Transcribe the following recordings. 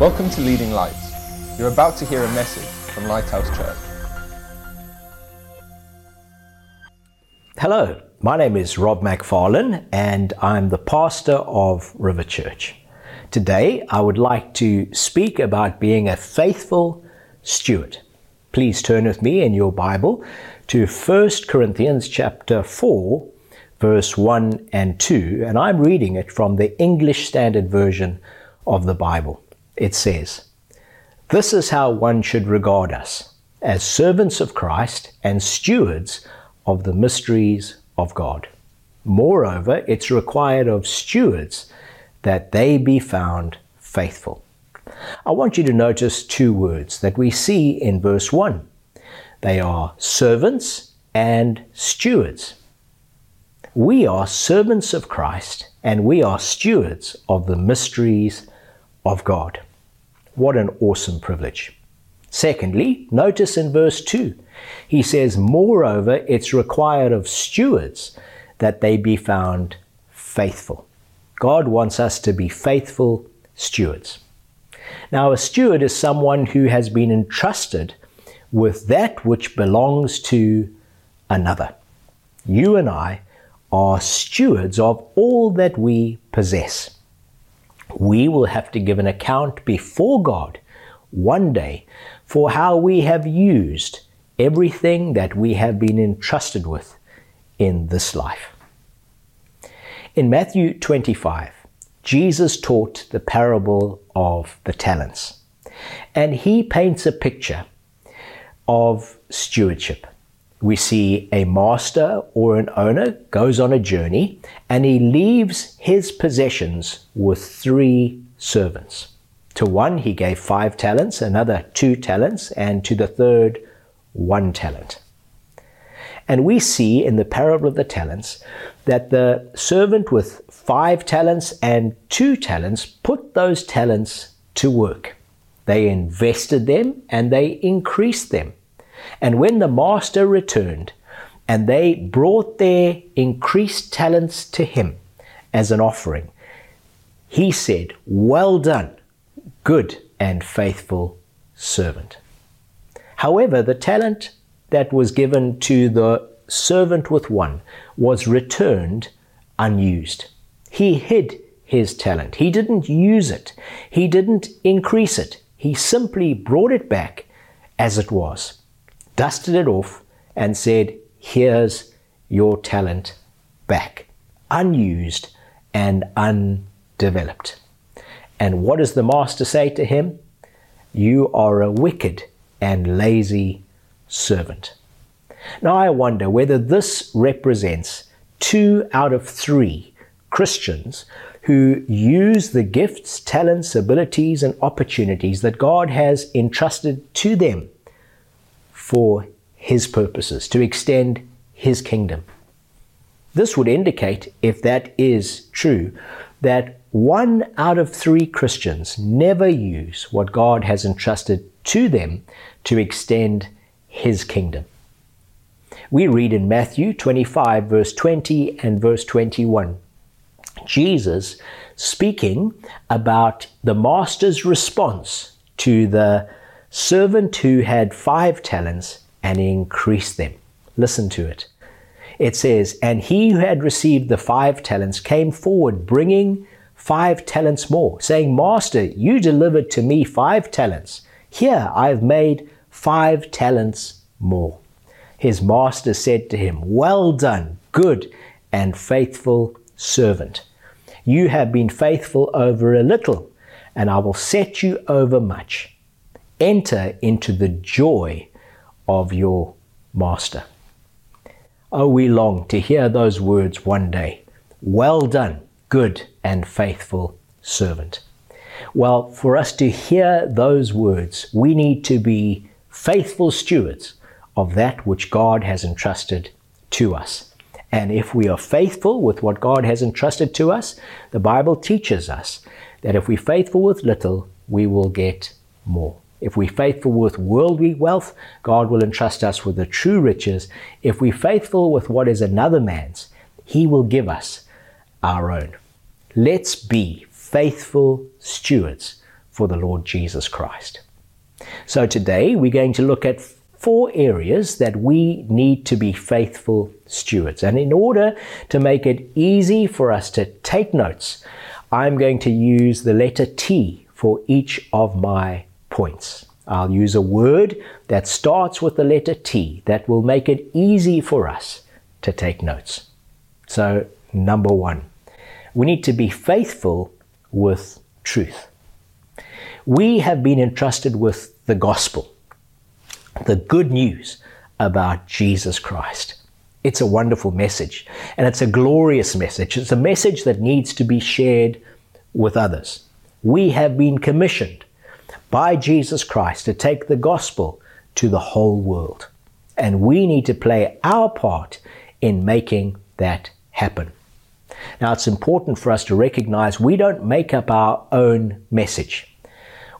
Welcome to Leading Lights. You're about to hear a message from Lighthouse Church. Hello, my name is Rob McFarlane and I'm the pastor of River Church. Today I would like to speak about being a faithful steward. Please turn with me in your Bible to 1 Corinthians chapter 4 verse 1 and 2 and I'm reading it from the English Standard Version of the Bible. It says, This is how one should regard us as servants of Christ and stewards of the mysteries of God. Moreover, it's required of stewards that they be found faithful. I want you to notice two words that we see in verse 1. They are servants and stewards. We are servants of Christ and we are stewards of the mysteries of God. What an awesome privilege. Secondly, notice in verse 2, he says, Moreover, it's required of stewards that they be found faithful. God wants us to be faithful stewards. Now, a steward is someone who has been entrusted with that which belongs to another. You and I are stewards of all that we possess we will have to give an account before God one day for how we have used everything that we have been entrusted with in this life. In Matthew 25, Jesus taught the parable of the talents, and he paints a picture of stewardship we see a master or an owner goes on a journey and he leaves his possessions with three servants. To one he gave five talents, another two talents, and to the third one talent. And we see in the parable of the talents that the servant with five talents and two talents put those talents to work. They invested them and they increased them. And when the master returned, and they brought their increased talents to him as an offering, he said, Well done, good and faithful servant. However, the talent that was given to the servant with one was returned unused. He hid his talent. He didn't use it. He didn't increase it. He simply brought it back as it was dusted it off, and said, Here's your talent back, unused and undeveloped. And what does the master say to him? You are a wicked and lazy servant. Now I wonder whether this represents two out of three Christians who use the gifts, talents, abilities, and opportunities that God has entrusted to them for His purposes, to extend His kingdom. This would indicate, if that is true, that one out of three Christians never use what God has entrusted to them to extend His kingdom. We read in Matthew 25, verse 20 and verse 21. Jesus speaking about the master's response to the servant who had five talents and increased them. Listen to it. It says, And he who had received the five talents came forward, bringing five talents more, saying, Master, you delivered to me five talents. Here I have made five talents more. His master said to him, Well done, good and faithful servant. You have been faithful over a little, and I will set you over much enter into the joy of your master. Oh, we long to hear those words one day. Well done, good and faithful servant. Well, for us to hear those words, we need to be faithful stewards of that which God has entrusted to us. And if we are faithful with what God has entrusted to us, the Bible teaches us that if we're faithful with little, we will get more. If we're faithful with worldly wealth, God will entrust us with the true riches. If we're faithful with what is another man's, He will give us our own. Let's be faithful stewards for the Lord Jesus Christ. So today we're going to look at four areas that we need to be faithful stewards. And in order to make it easy for us to take notes, I'm going to use the letter T for each of my points. I'll use a word that starts with the letter T that will make it easy for us to take notes. So, number one, we need to be faithful with truth. We have been entrusted with the gospel, the good news about Jesus Christ. It's a wonderful message and it's a glorious message. It's a message that needs to be shared with others. We have been commissioned by Jesus Christ to take the gospel to the whole world. And we need to play our part in making that happen. Now, it's important for us to recognize we don't make up our own message.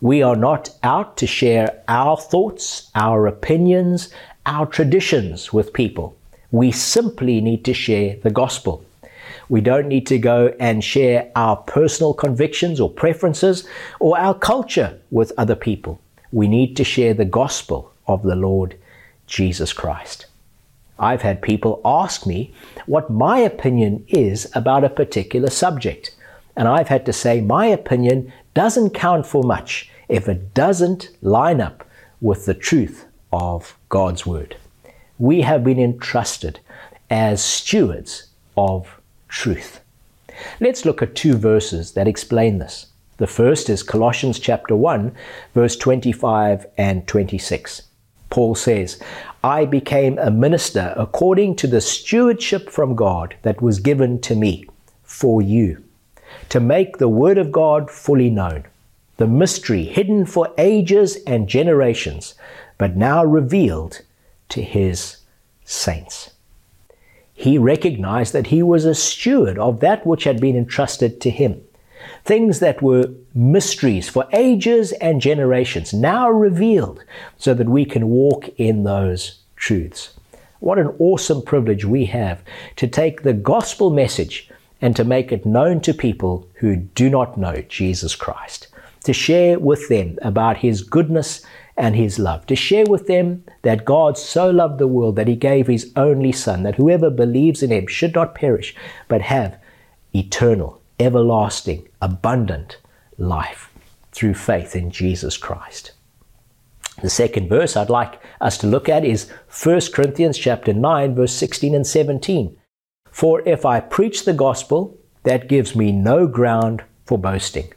We are not out to share our thoughts, our opinions, our traditions with people. We simply need to share the gospel. We don't need to go and share our personal convictions or preferences or our culture with other people. We need to share the gospel of the Lord Jesus Christ. I've had people ask me what my opinion is about a particular subject. And I've had to say my opinion doesn't count for much if it doesn't line up with the truth of God's Word. We have been entrusted as stewards of truth. Let's look at two verses that explain this. The first is Colossians chapter 1, verse 25 and 26. Paul says, I became a minister according to the stewardship from God that was given to me for you, to make the word of God fully known, the mystery hidden for ages and generations, but now revealed to his saints he recognized that he was a steward of that which had been entrusted to him. Things that were mysteries for ages and generations, now revealed so that we can walk in those truths. What an awesome privilege we have to take the gospel message and to make it known to people who do not know Jesus Christ, to share with them about his goodness and his love, to share with them that God so loved the world that he gave his only Son, that whoever believes in him should not perish, but have eternal, everlasting, abundant life through faith in Jesus Christ. The second verse I'd like us to look at is 1 Corinthians chapter 9 verse 16 and 17. For if I preach the gospel, that gives me no ground for boasting.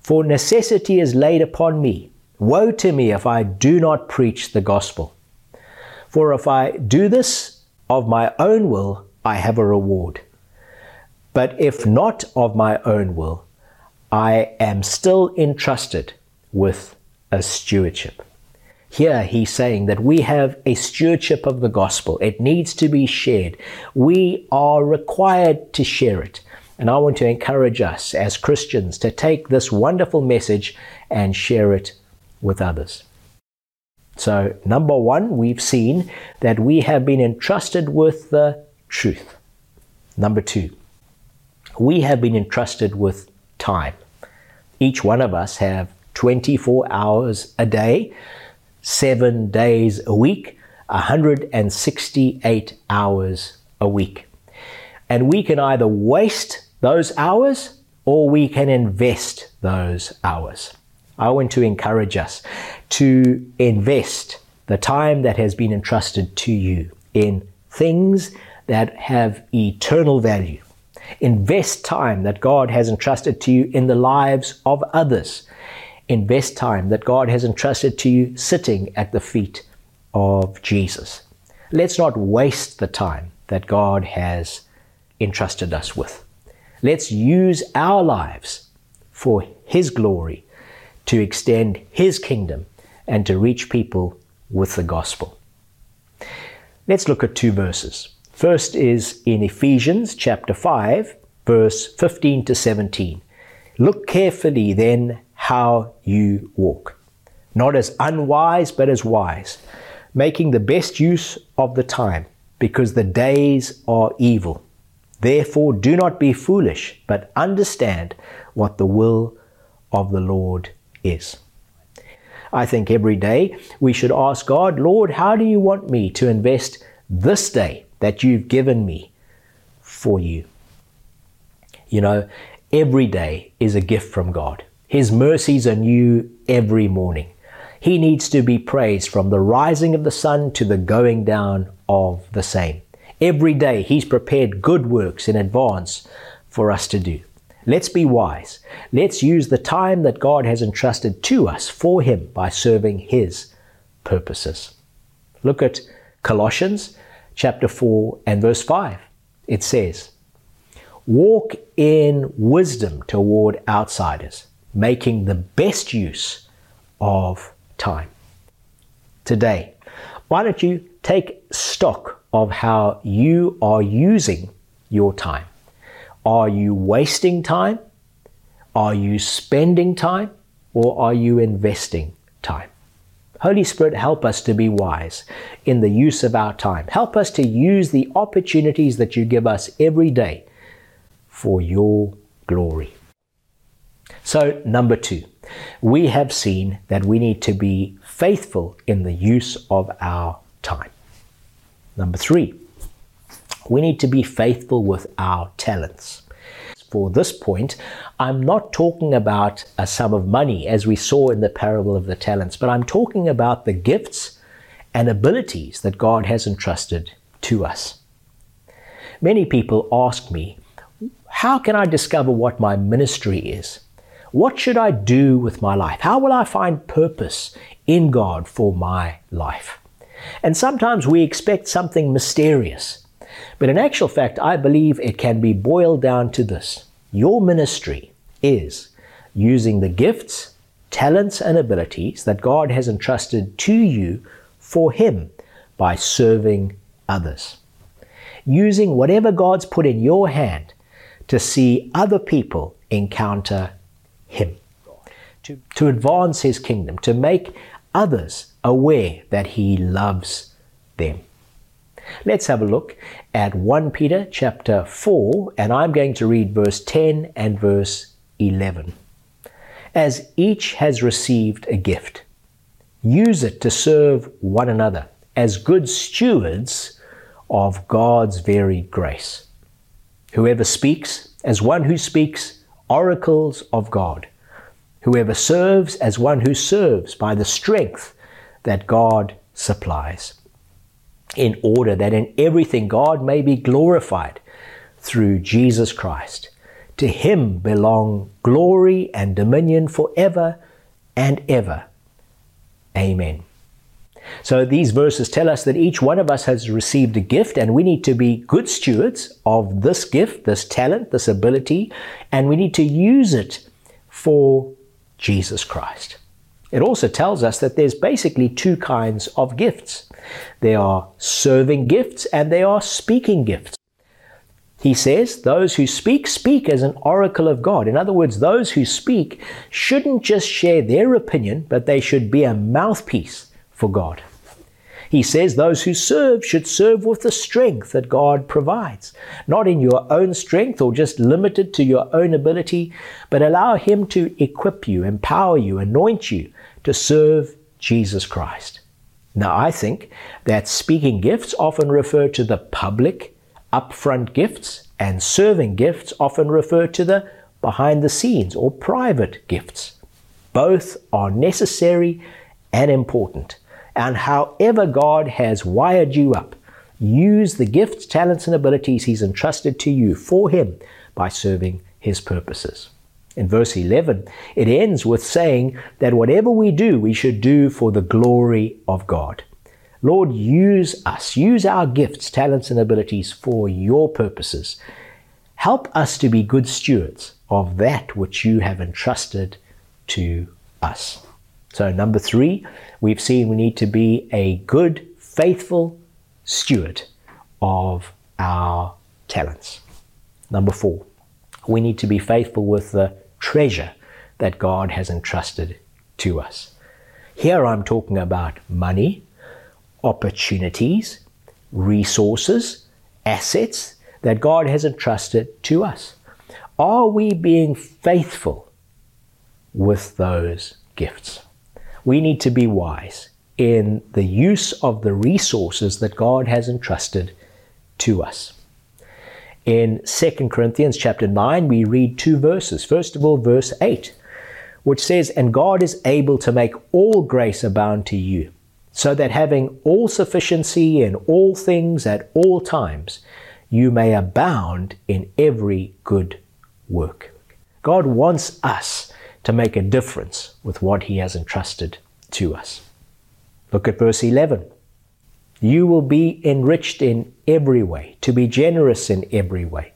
For necessity is laid upon me, Woe to me if I do not preach the gospel. For if I do this of my own will, I have a reward. But if not of my own will, I am still entrusted with a stewardship. Here he's saying that we have a stewardship of the gospel. It needs to be shared. We are required to share it. And I want to encourage us as Christians to take this wonderful message and share it with others. So, number one, we've seen that we have been entrusted with the truth. Number two, we have been entrusted with time. Each one of us have 24 hours a day, seven days a week, 168 hours a week. And we can either waste those hours or we can invest those hours. I want to encourage us to invest the time that has been entrusted to you in things that have eternal value. Invest time that God has entrusted to you in the lives of others. Invest time that God has entrusted to you sitting at the feet of Jesus. Let's not waste the time that God has entrusted us with. Let's use our lives for His glory to extend His kingdom and to reach people with the gospel. Let's look at two verses. First is in Ephesians chapter 5, verse 15 to 17. Look carefully then how you walk, not as unwise, but as wise, making the best use of the time, because the days are evil. Therefore, do not be foolish, but understand what the will of the Lord is. I think every day we should ask God, Lord, how do you want me to invest this day that you've given me for you? You know, every day is a gift from God. His mercies are new every morning. He needs to be praised from the rising of the sun to the going down of the same. Every day, He's prepared good works in advance for us to do. Let's be wise. Let's use the time that God has entrusted to us for Him by serving His purposes. Look at Colossians chapter 4 and verse 5. It says, Walk in wisdom toward outsiders, making the best use of time. Today, why don't you take stock of how you are using your time? Are you wasting time? Are you spending time? Or are you investing time? Holy Spirit, help us to be wise in the use of our time. Help us to use the opportunities that you give us every day for your glory. So, number two, we have seen that we need to be faithful in the use of our time. Number three, we need to be faithful with our talents. For this point, I'm not talking about a sum of money as we saw in the parable of the talents, but I'm talking about the gifts and abilities that God has entrusted to us. Many people ask me, How can I discover what my ministry is? What should I do with my life? How will I find purpose in God for my life? And sometimes we expect something mysterious. But in actual fact, I believe it can be boiled down to this your ministry is using the gifts, talents, and abilities that God has entrusted to you for Him by serving others. Using whatever God's put in your hand to see other people encounter Him, to, to advance His kingdom, to make others aware that He loves them. Let's have a look at 1 Peter chapter 4, and I'm going to read verse 10 and verse 11. As each has received a gift, use it to serve one another as good stewards of God's varied grace. Whoever speaks, as one who speaks oracles of God. Whoever serves, as one who serves by the strength that God supplies in order that in everything God may be glorified through Jesus Christ. To him belong glory and dominion forever and ever. Amen. So these verses tell us that each one of us has received a gift and we need to be good stewards of this gift, this talent, this ability, and we need to use it for Jesus Christ. It also tells us that there's basically two kinds of gifts. There are serving gifts and there are speaking gifts. He says those who speak, speak as an oracle of God. In other words, those who speak shouldn't just share their opinion, but they should be a mouthpiece for God. He says those who serve should serve with the strength that God provides, not in your own strength or just limited to your own ability, but allow Him to equip you, empower you, anoint you to serve Jesus Christ. Now, I think that speaking gifts often refer to the public, upfront gifts, and serving gifts often refer to the behind the scenes or private gifts. Both are necessary and important. And however God has wired you up, use the gifts, talents, and abilities He's entrusted to you for Him by serving His purposes. In verse 11, it ends with saying that whatever we do, we should do for the glory of God. Lord, use us, use our gifts, talents, and abilities for your purposes. Help us to be good stewards of that which you have entrusted to us. So, number three, we've seen we need to be a good, faithful steward of our talents. Number four, we need to be faithful with the treasure that God has entrusted to us. Here I'm talking about money, opportunities, resources, assets that God has entrusted to us. Are we being faithful with those gifts. We need to be wise in the use of the resources that God has entrusted to us. In 2 Corinthians chapter 9, we read two verses. First of all, verse 8, which says, And God is able to make all grace abound to you, so that having all sufficiency in all things at all times, you may abound in every good work. God wants us to make a difference with what He has entrusted to us. Look at verse 11. You will be enriched in every way, to be generous in every way,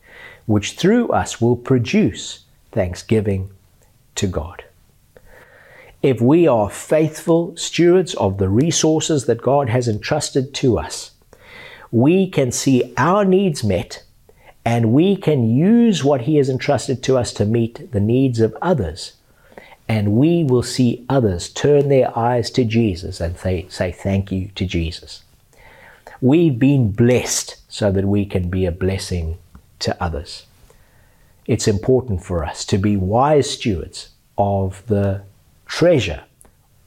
which through us will produce thanksgiving to God. If we are faithful stewards of the resources that God has entrusted to us, we can see our needs met and we can use what He has entrusted to us to meet the needs of others. And we will see others turn their eyes to Jesus and say, say thank you to Jesus. We've been blessed so that we can be a blessing to others. It's important for us to be wise stewards of the treasure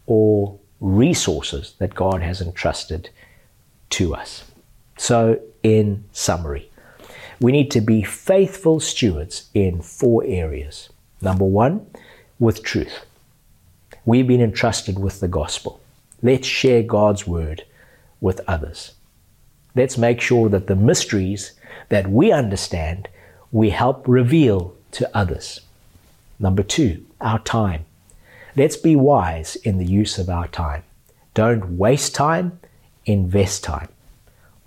or resources that God has entrusted to us. So, in summary, we need to be faithful stewards in four areas. Number one, with truth. We've been entrusted with the gospel. Let's share God's word with others. Let's make sure that the mysteries that we understand, we help reveal to others. Number two, our time. Let's be wise in the use of our time. Don't waste time, invest time.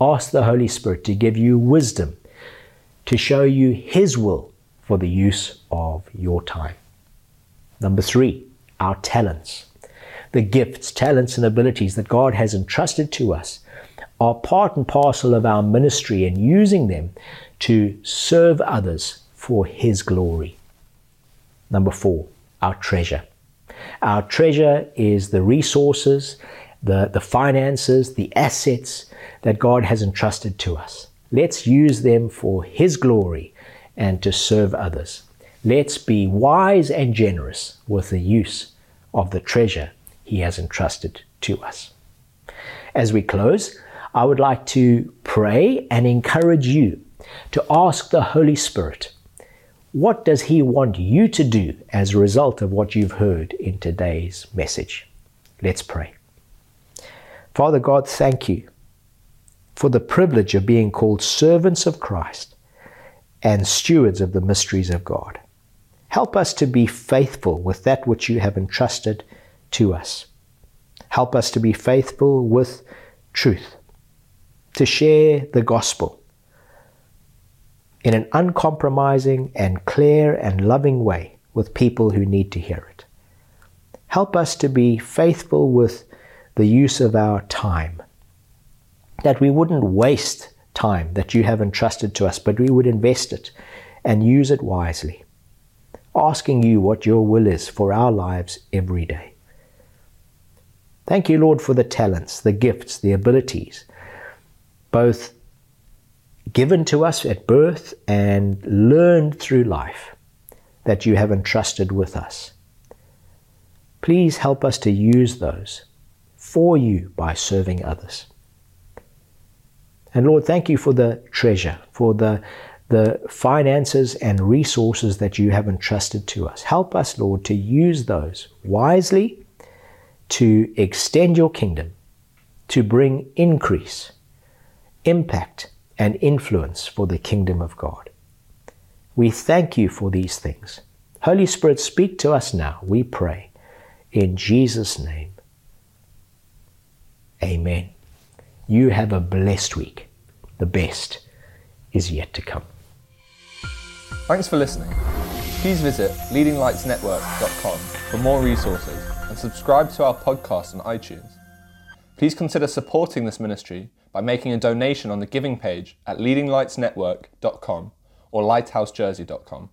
Ask the Holy Spirit to give you wisdom, to show you His will for the use of your time. Number three, our talents. The gifts, talents, and abilities that God has entrusted to us are part and parcel of our ministry and using them to serve others for His glory. Number four, our treasure. Our treasure is the resources, the, the finances, the assets that God has entrusted to us. Let's use them for His glory and to serve others. Let's be wise and generous with the use of the treasure He has entrusted to us. As we close, I would like to pray and encourage you to ask the Holy Spirit what does He want you to do as a result of what you've heard in today's message? Let's pray. Father God, thank you for the privilege of being called servants of Christ and stewards of the mysteries of God. Help us to be faithful with that which you have entrusted to us. Help us to be faithful with truth, to share the gospel in an uncompromising and clear and loving way with people who need to hear it. Help us to be faithful with the use of our time, that we wouldn't waste time that you have entrusted to us, but we would invest it and use it wisely, asking you what your will is for our lives every day. Thank you, Lord, for the talents, the gifts, the abilities, both given to us at birth and learned through life that you have entrusted with us. Please help us to use those for you by serving others. And Lord, thank you for the treasure, for the, the finances and resources that you have entrusted to us. Help us, Lord, to use those wisely to extend your kingdom, to bring increase, impact, and influence for the kingdom of God. We thank you for these things. Holy Spirit, speak to us now, we pray. In Jesus' name. Amen. You have a blessed week. The best is yet to come. Thanks for listening. Please visit leadinglightsnetwork.com for more resources and subscribe to our podcast on iTunes. Please consider supporting this ministry by making a donation on the giving page at leadinglightsnetwork.com or lighthousejersey.com.